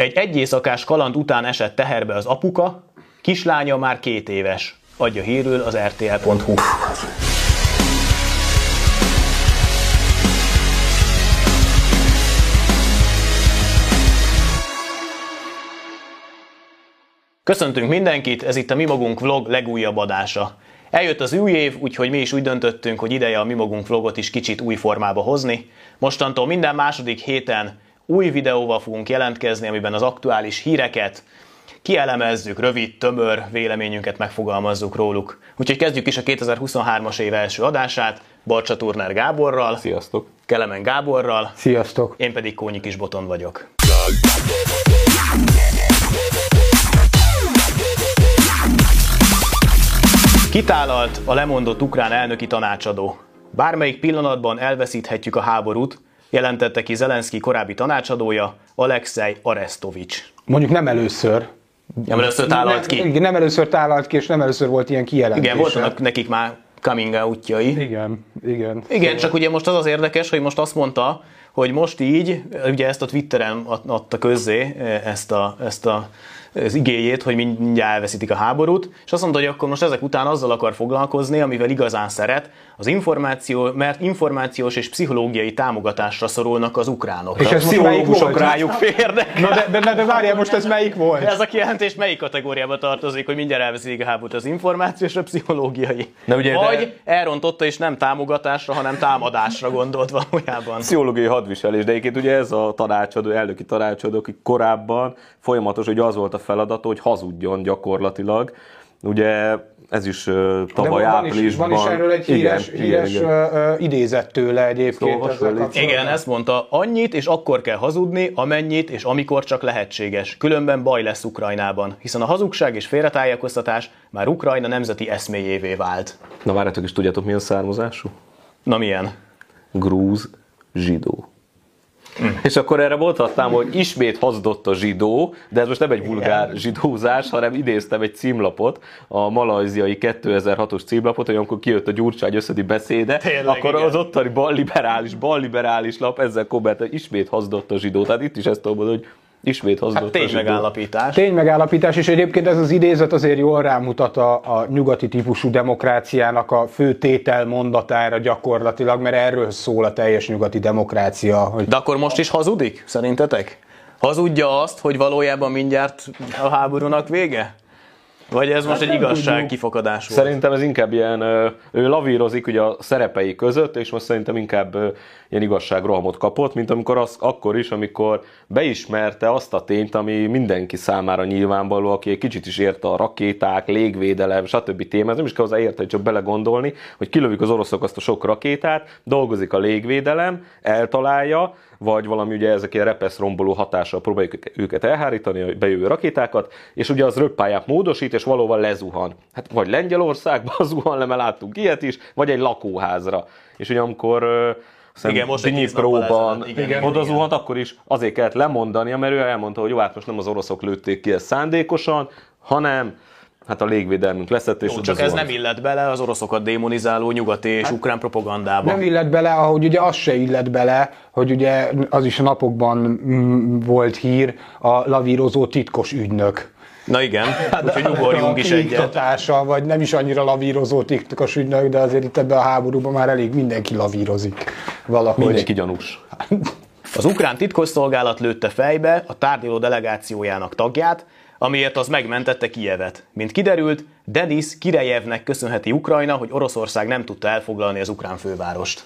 Egy egyészakás kaland után esett teherbe az apuka, kislánya már két éves. Adja hírül az rtl.hu. Köszöntünk mindenkit, ez itt a Mi Magunk vlog legújabb adása. Eljött az új év, úgyhogy mi is úgy döntöttünk, hogy ideje a Mi Magunk vlogot is kicsit új formába hozni. Mostantól minden második héten új videóval fogunk jelentkezni, amiben az aktuális híreket kielemezzük, rövid, tömör véleményünket megfogalmazzuk róluk. Úgyhogy kezdjük is a 2023-as év első adását, Barcsa Turner Gáborral. Sziasztok! Kelemen Gáborral. Sziasztok! Én pedig Kónyi Kisboton vagyok. Kitálalt a lemondott ukrán elnöki tanácsadó. Bármelyik pillanatban elveszíthetjük a háborút, jelentette ki Zelenszky korábbi tanácsadója, Alexei Arestovics. Mondjuk nem először. Nem először tálalt ki? Igen, nem először tálalt ki, és nem először volt ilyen kijelentés. Igen, voltak nekik már coming outjai. Igen, igen. Igen, csak ugye most az az érdekes, hogy most azt mondta, hogy most így, ugye ezt a Twitteren adta közzé, ezt a, ezt a az igéjét, hogy mindjárt elveszítik a háborút, és azt mondta, hogy akkor most ezek után azzal akar foglalkozni, amivel igazán szeret, az információ, mert információs és pszichológiai támogatásra szorulnak az ukránok. És ez most melyik volt? rájuk férnek. Na de, de, de, de várjál, most ez melyik volt? Ez a kijelentés melyik kategóriába tartozik, hogy mindjárt elveszítik a háborút az információs és a pszichológiai? De ugye, Vagy de... elrontotta és nem támogatásra, hanem támadásra gondolt valójában. Pszichológiai hadviselés, de egyébként ugye ez a tanácsadó, elnöki tanácsadó, aki korábban folyamatos, hogy az volt a feladata, hogy hazudjon gyakorlatilag. Ugye ez is uh, tavaly van áprilisban. Is, van is erről egy híres, igen, híres igen, igen. Uh, idézet tőle egyébként. Szóval igen, ezt mondta, annyit és akkor kell hazudni, amennyit és amikor csak lehetséges. Különben baj lesz Ukrajnában, hiszen a hazugság és félretájékoztatás már Ukrajna nemzeti eszméjévé vált. Na várjátok is, tudjátok mi a származású? Na milyen? Grúz zsidó. Mm. És akkor erre mondhatnám, hogy ismét hazdott a zsidó, de ez most nem egy vulgár Igen. zsidózás, hanem idéztem egy címlapot, a malajziai 2006-os címlapot, hogy amikor kijött a Gyurcsány összedi beszéde, Tényleg, akkor igen. az ottani balliberális, balliberális lap ezzel komment, hogy ismét hazdott a zsidó. Tehát itt is ezt tudom hogy Ismét hozott hát tény megállapítás. Tény megállapítás, és egyébként ez az idézet azért jól rámutat a, a nyugati típusú demokráciának a fő tétel mondatára gyakorlatilag, mert erről szól a teljes nyugati demokrácia. Hogy... De akkor most is hazudik, szerintetek? Hazudja azt, hogy valójában mindjárt a háborúnak vége? Vagy ez most hát egy igazság tudjuk. kifakadás volt? Szerintem ez inkább ilyen, ő lavírozik ugye a szerepei között, és most szerintem inkább ilyen igazságrohamot kapott, mint amikor az, akkor is, amikor beismerte azt a tényt, ami mindenki számára nyilvánvaló, aki egy kicsit is érte a rakéták, légvédelem, stb. témát, nem is kell hozzá érte, csak belegondolni, hogy kilövik az oroszok azt a sok rakétát, dolgozik a légvédelem, eltalálja, vagy valami ugye ezek ilyen repesz romboló hatással próbáljuk őket elhárítani, a bejövő rakétákat, és ugye az röppályát módosít, és valóban lezuhan. Hát vagy Lengyelországban zuhan le, mert láttunk ilyet is, vagy egy lakóházra. És ugye amikor igen, most egy próban oda zuhant, akkor is azért kellett lemondani, mert ő elmondta, hogy jó, hát most nem az oroszok lőtték ki ezt szándékosan, hanem hát a légvédelmünk leszett, és Jó, csak ez nem illet bele az oroszokat démonizáló nyugati és hát, ukrán propagandába. Nem illet bele, ahogy ugye az se illet bele, hogy ugye az is a napokban mm, volt hír, a lavírozó titkos ügynök. Na igen, úgyhogy ugorjunk is egyet. vagy nem is annyira lavírozó titkos ügynök, de azért itt ebben a háborúban már elég mindenki lavírozik valahogy. Mindenki gyanús. Az ukrán titkosszolgálat lőtte fejbe a tárgyaló delegációjának tagját, amiért az megmentette Kijevet. Mint kiderült, Denis Kirejevnek köszönheti Ukrajna, hogy Oroszország nem tudta elfoglalni az ukrán fővárost.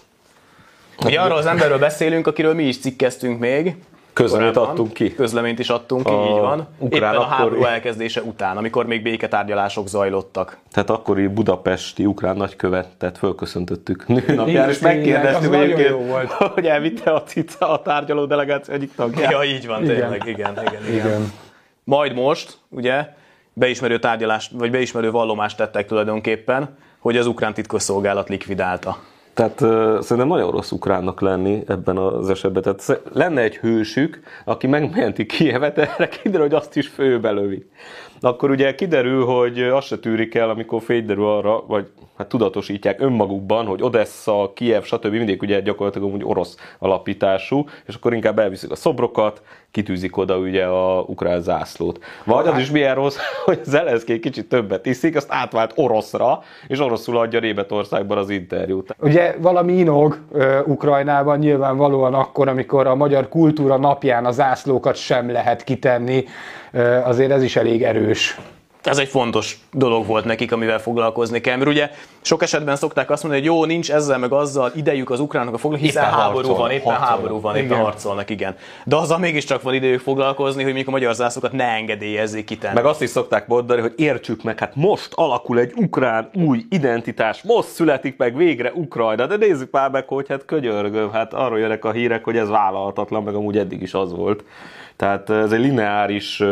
Ugye arról az emberről beszélünk, akiről mi is cikkeztünk még, Közleményt adtunk ki. Közleményt is adtunk ki, a így van. Ukrán Éppen a háború akkori... elkezdése után, amikor még béketárgyalások zajlottak. Tehát akkori budapesti ukrán nagykövetet fölköszöntöttük nőnapjára, és megkérdeztük egyébként, hogy elvitte a cica a tárgyaló delegáció egyik tagját. Ja, így van, tényleg, igen, igen, igen. igen. Majd most, ugye, beismerő tárgyalást, vagy beismerő vallomást tettek tulajdonképpen, hogy az ukrán titkosszolgálat likvidálta. Tehát uh, szerintem nagyon rossz ukránnak lenni ebben az esetben. Tehát lenne egy hősük, aki megmenti Kievet, erre kiderül, hogy azt is főbe lövi. Akkor ugye kiderül, hogy azt se tűrik el, amikor fényderül arra, vagy hát tudatosítják önmagukban, hogy Odessa, Kiev, stb. mindig ugye gyakorlatilag úgy orosz alapítású, és akkor inkább elviszik a szobrokat, kitűzik oda ugye a ukrán zászlót. Vagy az is milyen rossz, hogy Zelenszky kicsit többet iszik, azt átvált oroszra, és oroszul adja Németországban az interjút. Ugye valami inog uh, Ukrajnában nyilvánvalóan akkor, amikor a magyar kultúra napján a zászlókat sem lehet kitenni, uh, azért ez is elég erős ez egy fontos dolog volt nekik, amivel foglalkozni kell. Mert ugye sok esetben szokták azt mondani, hogy jó, nincs ezzel meg azzal idejük az ukránok a foglalkozni, hiszen háború harcol, van, éppen harcolnak. háború van, éppen igen. harcolnak, igen. De azzal mégiscsak van idejük foglalkozni, hogy még a magyar zászlókat ne engedélyezzék kitenni. Meg azt is szokták mondani, hogy értsük meg, hát most alakul egy ukrán új identitás, most születik meg végre Ukrajna, de nézzük már meg, hogy hát könyörgöm, hát arról jönnek a hírek, hogy ez vállalhatatlan, meg amúgy eddig is az volt. Tehát ez egy lineáris,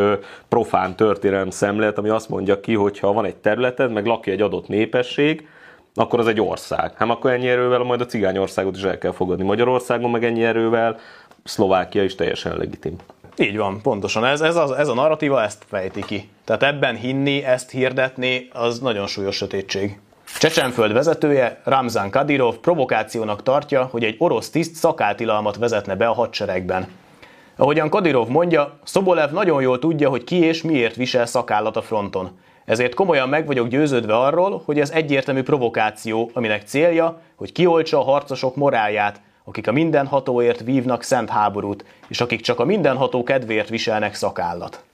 profán történelem szemlélet, ami azt mondja ki, hogy ha van egy területed, meg lakja egy adott népesség, akkor az egy ország. Hát akkor ennyi erővel majd a cigányországot is el kell fogadni. Magyarországon meg ennyi erővel Szlovákia is teljesen legitim. Így van, pontosan. Ez, ez, a, ez a narratíva ezt fejti ki. Tehát ebben hinni, ezt hirdetni, az nagyon súlyos sötétség. Csecsenföld vezetője, Ramzan Kadyrov provokációnak tartja, hogy egy orosz tiszt szakáltilalmat vezetne be a hadseregben. Ahogyan Kadirov mondja, Szobolev nagyon jól tudja, hogy ki és miért visel szakállat a fronton. Ezért komolyan meg vagyok győződve arról, hogy ez egyértelmű provokáció, aminek célja, hogy kioltsa a harcosok morálját, akik a mindenhatóért vívnak szent háborút, és akik csak a mindenható kedvéért viselnek szakállat.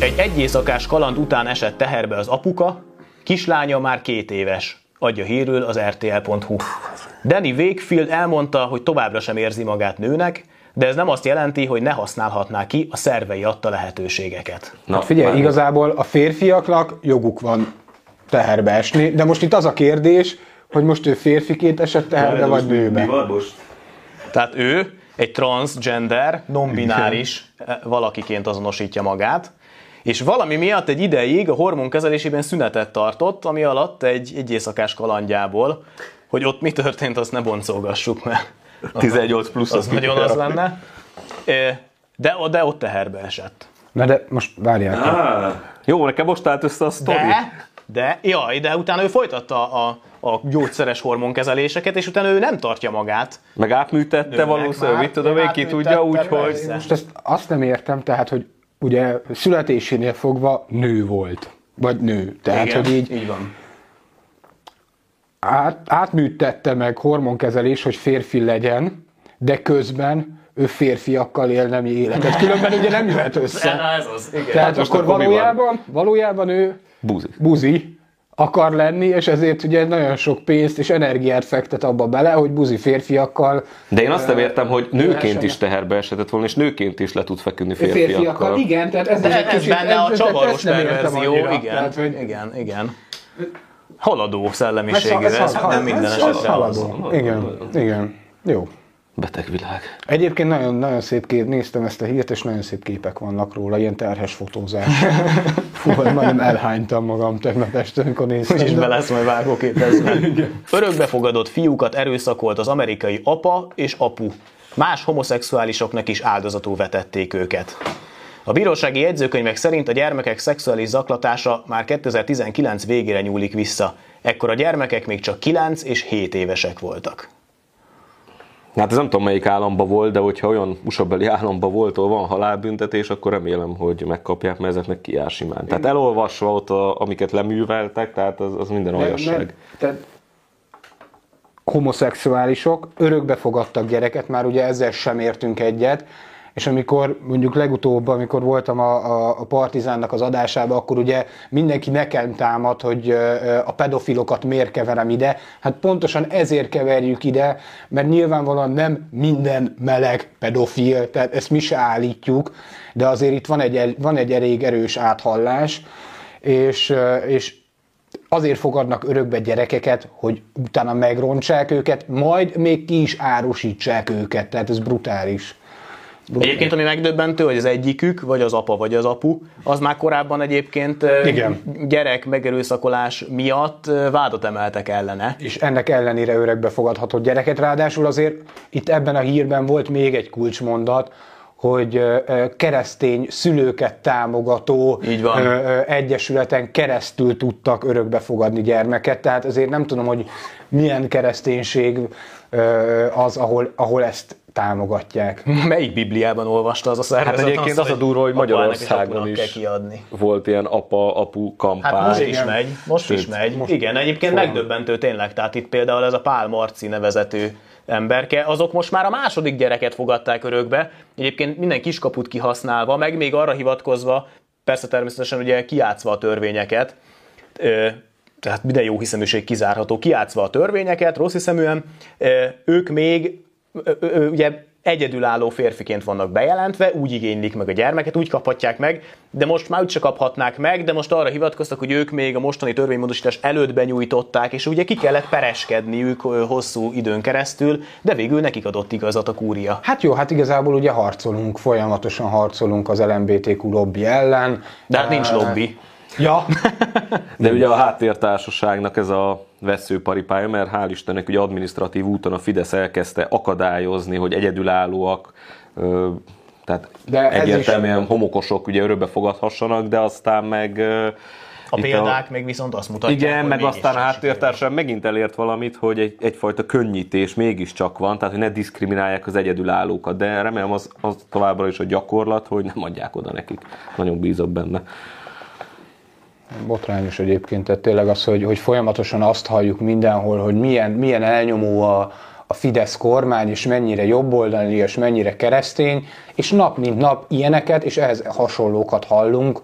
Egy egyészakás kaland után esett teherbe az apuka, kislánya már két éves adja hírül az RTL.hu. Danny Wakefield elmondta, hogy továbbra sem érzi magát nőnek, de ez nem azt jelenti, hogy ne használhatná ki a szervei adta lehetőségeket. Na, hát figyelj, igazából a férfiaknak joguk van teherbe esni, de most itt az a kérdés, hogy most ő férfiként esett teherbe, vagy nőbe. Mi van most? Tehát ő egy transgender, non-bináris valakiként azonosítja magát, és valami miatt egy ideig a hormonkezelésében szünetet tartott, ami alatt egy, egy éjszakás kalandjából, hogy ott mi történt, azt ne boncolgassuk, mert 18 plusz az, az nagyon az lenne. De, de ott teherbe esett. Na de most várják. Ah, jó, nekem most állt össze a sztori. De, de, jaj, de utána ő folytatta a, a gyógyszeres hormonkezeléseket, és utána ő nem tartja magát. Meg átműtette valószínűleg, mit tudom én, ki tudja, úgyhogy... Most ezt azt nem értem, tehát, hogy ugye születésénél fogva nő volt. Vagy nő. Tehát, Igen, hogy így, így van. Át, átműtette meg hormonkezelés, hogy férfi legyen, de közben ő férfiakkal él nemi életet. Különben ugye nem jöhet össze. ez az, igen. Tehát hát akkor valójában, valójában ő buzi. buzi akar lenni, és ezért ugye nagyon sok pénzt és energiát fektet abba bele, hogy buzi férfiakkal. De én azt nem értem, hogy nőként is teherbe esetett volna, és nőként is le tud feküdni férfiakkal. férfiakkal igen, tehát ez, De egy kicsit, ez benne a csavaros perverzió, igen, tehát, hogy... igen, igen. Haladó szellemiségű, ez, ez, ez nem minden esetre haladó. Igen, igen. Jó. Beteg világ. Egyébként nagyon, nagyon szép kép, néztem ezt a hírt, és nagyon szép képek vannak róla, ilyen terhes fotózás. Fú, nagyon elhánytam magam tegnap este, amikor néztem. Úgyis be lesz majd vágóképezve. Örökbefogadott fiúkat erőszakolt az amerikai apa és apu. Más homoszexuálisoknak is áldozatul vetették őket. A bírósági jegyzőkönyvek szerint a gyermekek szexuális zaklatása már 2019 végére nyúlik vissza. Ekkor a gyermekek még csak 9 és 7 évesek voltak. Hát ez nem tudom melyik államban volt, de hogyha olyan usa államban volt, ahol van halálbüntetés, akkor remélem, hogy megkapják, mert ezeknek kijár simán. Tehát elolvasva ott, a, amiket leműveltek, tehát az, az minden olyasság. Tehát homoszexuálisok örökbe fogadtak gyereket, már ugye ezzel sem értünk egyet, és amikor mondjuk legutóbb, amikor voltam a, a, a Partizánnak az adásában, akkor ugye mindenki nekem támad, hogy a pedofilokat miért keverem ide. Hát pontosan ezért keverjük ide, mert nyilvánvalóan nem minden meleg pedofil, tehát ezt mi se állítjuk, de azért itt van egy, van egy elég erős áthallás, és, és azért fogadnak örökbe gyerekeket, hogy utána megrontsák őket, majd még ki is árusítsák őket, tehát ez brutális. Egyébként ami megdöbbentő, hogy az egyikük, vagy az apa, vagy az apu, az már korábban egyébként Igen. gyerek megerőszakolás miatt vádat emeltek ellene. És ennek ellenére öregbe fogadhatott gyereket. Ráadásul azért itt ebben a hírben volt még egy kulcsmondat, hogy keresztény szülőket támogató Így van. egyesületen keresztül tudtak örökbe fogadni gyermeket. Tehát azért nem tudom, hogy milyen kereszténység az, ahol, ahol ezt támogatják. Melyik Bibliában olvasta az a szervezet? Hát egyébként az a durva, hogy Magyarországon is kiadni. volt ilyen apa-apu kampány. Hát most is megy, most is Sőt, megy. most Igen, egyébként folyam. megdöbbentő tényleg, tehát itt például ez a Pál Marci nevezető emberke, azok most már a második gyereket fogadták örökbe, egyébként minden kiskaput kihasználva, meg még arra hivatkozva, persze természetesen ugye kiátszva a törvényeket, ö, tehát minden jó hiszeműség kizárható, kiátszva a törvényeket, rossz hiszeműen, ö, ők még ugye egyedülálló férfiként vannak bejelentve, úgy igénylik meg a gyermeket, úgy kaphatják meg, de most már úgyse kaphatnák meg, de most arra hivatkoztak, hogy ők még a mostani törvénymódosítás előtt benyújtották, és ugye ki kellett pereskedniük hosszú időn keresztül, de végül nekik adott igazat a kúria. Hát jó, hát igazából ugye harcolunk, folyamatosan harcolunk az LMBTQ lobby ellen. De hát nincs lobby. Ja, De ugye a háttértársaságnak ez a veszőparipája, mert hál' Istennek ugye administratív úton a Fidesz elkezdte akadályozni, hogy egyedülállóak, tehát De egyértelműen homokosok ugye örökbe fogadhassanak, de aztán meg A példák még viszont azt mutatják, igen, hogy meg aztán a háttértársaság megint elért valamit, hogy egy, egyfajta könnyítés mégiscsak van, tehát hogy ne diszkriminálják az egyedülállókat, de remélem az, az továbbra is a gyakorlat, hogy nem adják oda nekik. Nagyon bízok benne. Botrányos egyébként, tehát tényleg az, hogy, hogy folyamatosan azt halljuk mindenhol, hogy milyen, milyen elnyomó a, a Fidesz kormány, és mennyire jobboldali, és mennyire keresztény, és nap mint nap ilyeneket, és ehhez hasonlókat hallunk.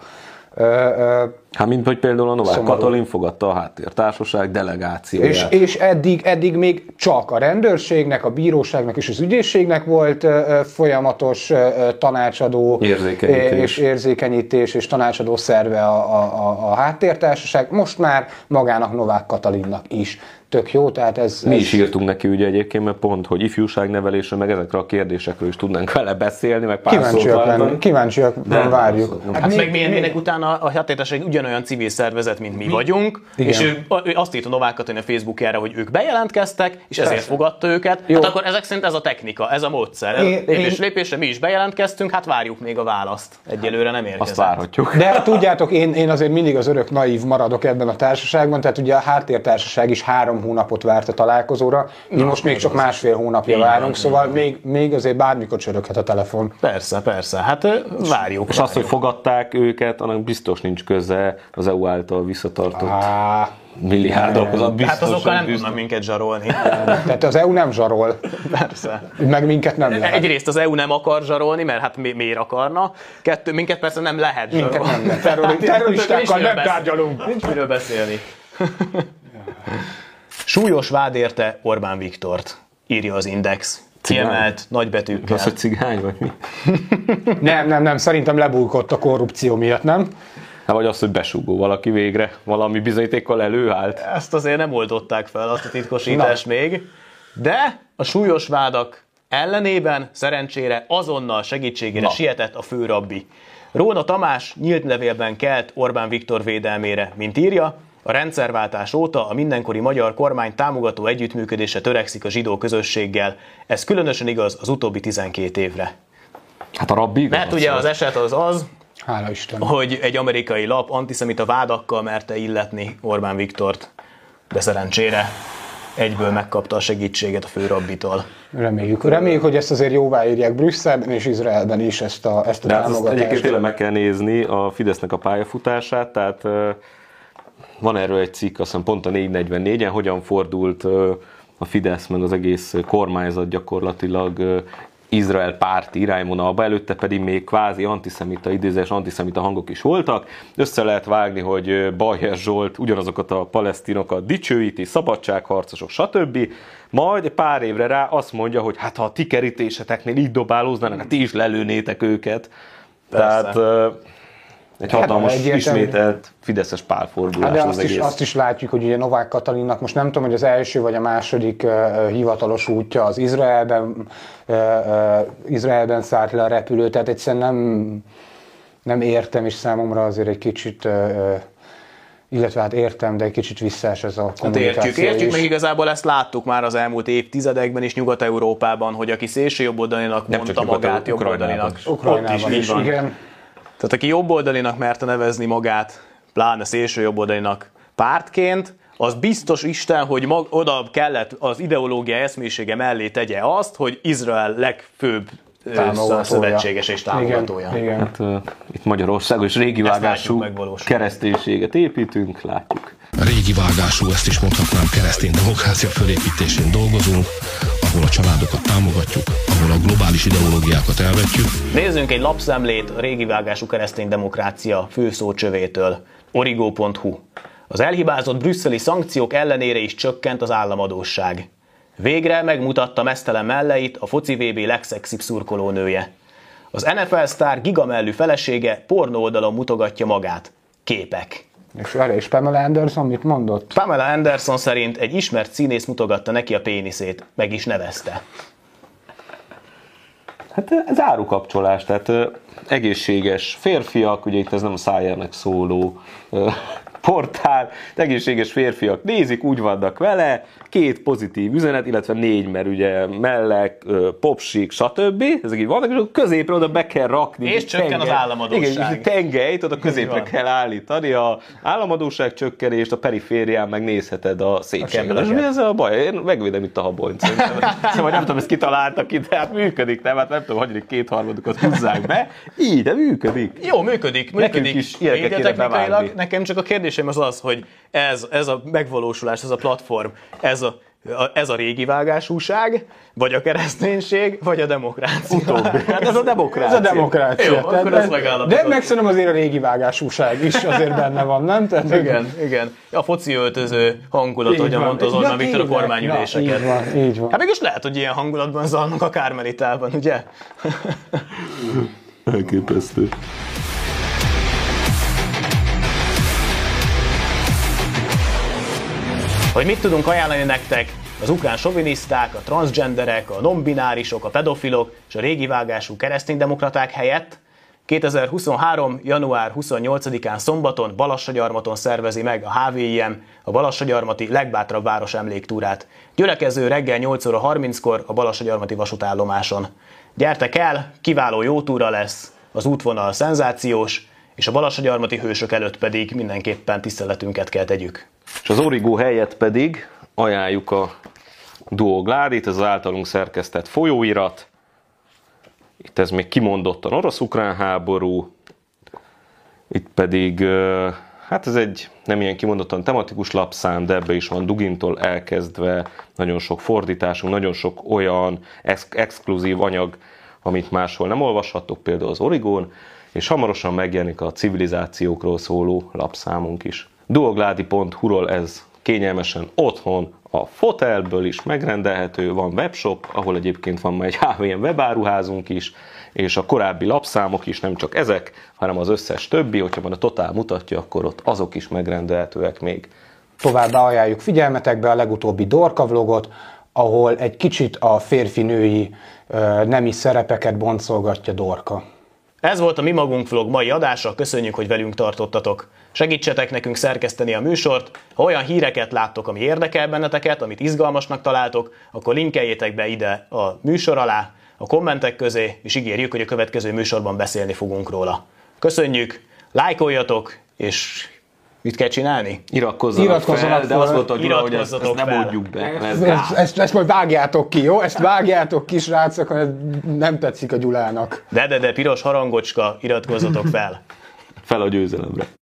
Ö, ö, Hát mint hogy például a Novák Szomorú. Katalin fogadta a háttértársaság delegációját. és, és eddig, eddig még csak a rendőrségnek, a bíróságnak és az ügyészségnek volt ö, folyamatos ö, tanácsadó Érzékenyítés. és érzékenyítés és tanácsadó szerve a, a, a, a háttértársaság, most már magának Novák Katalinnak is. Tök jó, tehát ez... Mi ez is írtunk neki ugye egyébként, mert pont, hogy ifjúságnevelésre, meg ezekre a kérdésekről is tudnánk vele beszélni, meg pár szót Kíváncsiak, váltani. lenni, kíváncsiak Nem, várjuk. Hát mi- meg milyen, mi- minek utána a háttértársaság ugyanolyan civil szervezet, mint mi, vagyunk, Igen. és ő, ő azt írta Novák Katalin a Facebookjára, hogy ők bejelentkeztek, és ezért Persze. fogadta őket. Jó. Hát akkor ezek szerint ez a technika, ez a módszer. Ez, Én- lépés, én- lépésre mi is bejelentkeztünk, hát várjuk még a választ. Egyelőre nem érkezett. Azt várhatjuk. De tudjátok, én, én azért mindig az örök naív maradok ebben a társaságban, tehát ugye a háttértársaság is három hónapot várt a találkozóra, mi most még csak másfél hónapja várunk, szóval még, még azért bármikor csöröghet a telefon. Persze, persze, hát várjuk. És azt, hogy fogadták őket, annak biztos nincs köze az EU által visszatartott Á, milliárdokhoz. Az biztos, Hát azokkal nem tudnak minket zsarolni. tehát az EU nem zsarol, Persze. meg minket nem lehet. Egyrészt az EU nem akar zsarolni, mert hát mi, miért akarna. Kettő, minket persze nem lehet Minket zsarolni. nem lehet. Terrori- terroristákkal Nincs miről nem beszélni. tárgyalunk. Nincs miről beszélni. Súlyos vád érte Orbán Viktort, írja az Index. Cigány? Kiemelt nagybetűkkel. Az, hogy cigány vagy mi? Nem, nem, nem, szerintem lebújkott a korrupció miatt, nem? Hát vagy az, hogy besúgó valaki végre, valami bizonyítékkal előállt. Ezt azért nem oldották fel, azt a titkosítást még. De a súlyos vádak ellenében szerencsére azonnal segítségére Na. sietett a főrabbi. Róna Tamás nyílt levélben kelt Orbán Viktor védelmére, mint írja, a rendszerváltás óta a mindenkori magyar kormány támogató együttműködése törekszik a zsidó közösséggel. Ez különösen igaz az utóbbi 12 évre. Hát a rabbi igaz Mert ugye az eset az az, Hála Isten. hogy egy amerikai lap antiszemita vádakkal merte illetni Orbán Viktort, de szerencsére egyből megkapta a segítséget a főrabbitól. Reméljük, reméljük, hogy ezt azért jóváírják Brüsszelben és Izraelben is ezt a, ezt a De hát azt támogatást. egyébként tényleg meg kell nézni a Fidesznek a pályafutását, tehát van erről egy cikk, azt hiszem pont a 444-en, hogyan fordult a Fidesz meg az egész kormányzat gyakorlatilag Izrael párti irányvonalba, előtte pedig még kvázi antiszemita, idézés antiszemita hangok is voltak. Össze lehet vágni, hogy Bajer Zsolt ugyanazokat a palesztinokat dicsőíti, szabadságharcosok, stb. Majd pár évre rá azt mondja, hogy hát ha a ti kerítéseteknél így dobálóznának, hát ti is lelőnétek őket. Persze. Tehát egy hatalmas, egyértelmű. ismételt fideszes pálfordulás Hát de az azt is, egész. azt is látjuk, hogy ugye Novák Katalinnak most nem tudom, hogy az első vagy a második uh, hivatalos útja az Izraelben, uh, uh, Izraelben szállt le a repülő, tehát egyszerűen nem, nem értem, és számomra azért egy kicsit, uh, illetve hát értem, de egy kicsit visszás ez a Hát kommunikáció értjük, értjük, is. meg igazából ezt láttuk már az elmúlt évtizedekben is Nyugat-Európában, hogy aki szélső jobboldalinak Nem mondta magát jobboldalinak. is. Ukrajnában Ott is, így is, van. igen. Tehát aki jobboldalinak merte nevezni magát, pláne szélső jobboldalinak pártként, az biztos Isten, hogy mag, oda kellett az ideológia eszmélyisége mellé tegye azt, hogy Izrael legfőbb szövetséges és támogatója. Igen, igen. Hát, uh, itt Magyarországon is régi vágású kereszténységet építünk, látjuk. Régi vágású, ezt is mondhatnám, keresztény demokrácia fölépítésén dolgozunk, ahol a családokat támogatjuk, ahol a globális ideológiákat elvetjük, Nézzünk egy lapszemlét a régi vágású keresztény demokrácia főszócsövétől, origo.hu. Az elhibázott brüsszeli szankciók ellenére is csökkent az államadósság. Végre megmutatta mesztelen melleit a foci VB legszexibb szurkolónője. Az NFL sztár gigamellű felesége pornó oldalon mutogatja magát. Képek. És várj, és Pamela Anderson mit mondott? Pamela Anderson szerint egy ismert színész mutogatta neki a péniszét, meg is nevezte. Hát ez árukapcsolás, tehát egészséges férfiak, ugye itt ez nem a szájának szóló portál, egészséges férfiak nézik, úgy vannak vele, két pozitív üzenet, illetve négy, mert ugye mellek, popsik, stb. Ezek így vannak, és akkor középre oda be kell rakni. És csökken az tengely- államadósság. Igen, egy tengelyt oda középre kell állítani, a államadóság csökkenést, a periférián megnézheted a szépséget. kebeleket. Ez a baj, én megvédem itt a habonyt. Szóval nem tudom, ezt kitaláltak ki, de hát működik, nem? Hát nem tudom, hogy kétharmadukat húzzák be. Így, de működik. Jó, működik, működik. is ilyeneket kéne bevárni. nekem csak a kérdésem az az, hogy ez, ez a megvalósulás, ez a platform, ez a, a- ez a régi vágásúság, vagy a kereszténység, vagy a demokrácia. Utóbbi. Hát ez a demokrácia. Ez a demokrácia. Jó, akkor Tehát ezt ez- megállapítottuk. De meg szerintem azért a régi vágásúság is azért benne van, nem? Tehát, Igen, igen. A foci öltöző hangulat, van. mondta az Orbán Viktor a kormányüléseket. Ja, így van, így van. Hát mégis lehet, hogy ilyen hangulatban zajlanak a Kármelitában, ugye? Elképesztő. Hogy mit tudunk ajánlani nektek az ukrán soviniszták, a transgenderek, a nonbinárisok, a pedofilok és a régi vágású kereszténydemokraták helyett 2023. január 28-án szombaton Balassagyarmaton szervezi meg a HVIM a Balassagyarmati legbátrabb város emléktúrát. Gyülekező reggel 8 óra 30-kor a Balassagyarmati vasútállomáson. Gyertek el, kiváló jó túra lesz, az útvonal szenzációs, és a Balassagyarmati hősök előtt pedig mindenképpen tiszteletünket kell tegyük. És az Origo helyett pedig ajánljuk a Duo Gládit, ez az általunk szerkesztett folyóirat. Itt ez még kimondottan orosz-ukrán háború. Itt pedig, hát ez egy nem ilyen kimondottan tematikus lapszám, de ebbe is van Dugintól elkezdve nagyon sok fordításunk, nagyon sok olyan ex- exkluzív anyag, amit máshol nem olvashattok, például az Origón, és hamarosan megjelenik a civilizációkról szóló lapszámunk is. Duogládi.hu-ról ez kényelmesen otthon a fotelből is megrendelhető, van webshop, ahol egyébként van már egy HVM webáruházunk is, és a korábbi lapszámok is, nem csak ezek, hanem az összes többi, hogyha van a totál mutatja, akkor ott azok is megrendelhetőek még. Továbbá ajánljuk figyelmetekbe a legutóbbi Dorka vlogot, ahol egy kicsit a férfi-női nemi szerepeket boncolgatja Dorka. Ez volt a Mi Magunk Vlog mai adása, köszönjük, hogy velünk tartottatok. Segítsetek nekünk szerkeszteni a műsort, ha olyan híreket láttok, ami érdekel benneteket, amit izgalmasnak találtok, akkor linkeljétek be ide a műsor alá, a kommentek közé, és ígérjük, hogy a következő műsorban beszélni fogunk róla. Köszönjük, lájkoljatok, és mit kell csinálni? Iratkozzanak, Iratkozzanak fel, de fel. azt mondta a Gyula, hogy ezt, ezt nem fel. mondjuk be. Ez Ezt, ezt, ezt majd vágjátok ki, jó? Ezt vágjátok ki, srácok, mert nem tetszik a Gyulának. De, de, de, piros harangocska, iratkozzatok fel! fel a győzelemre.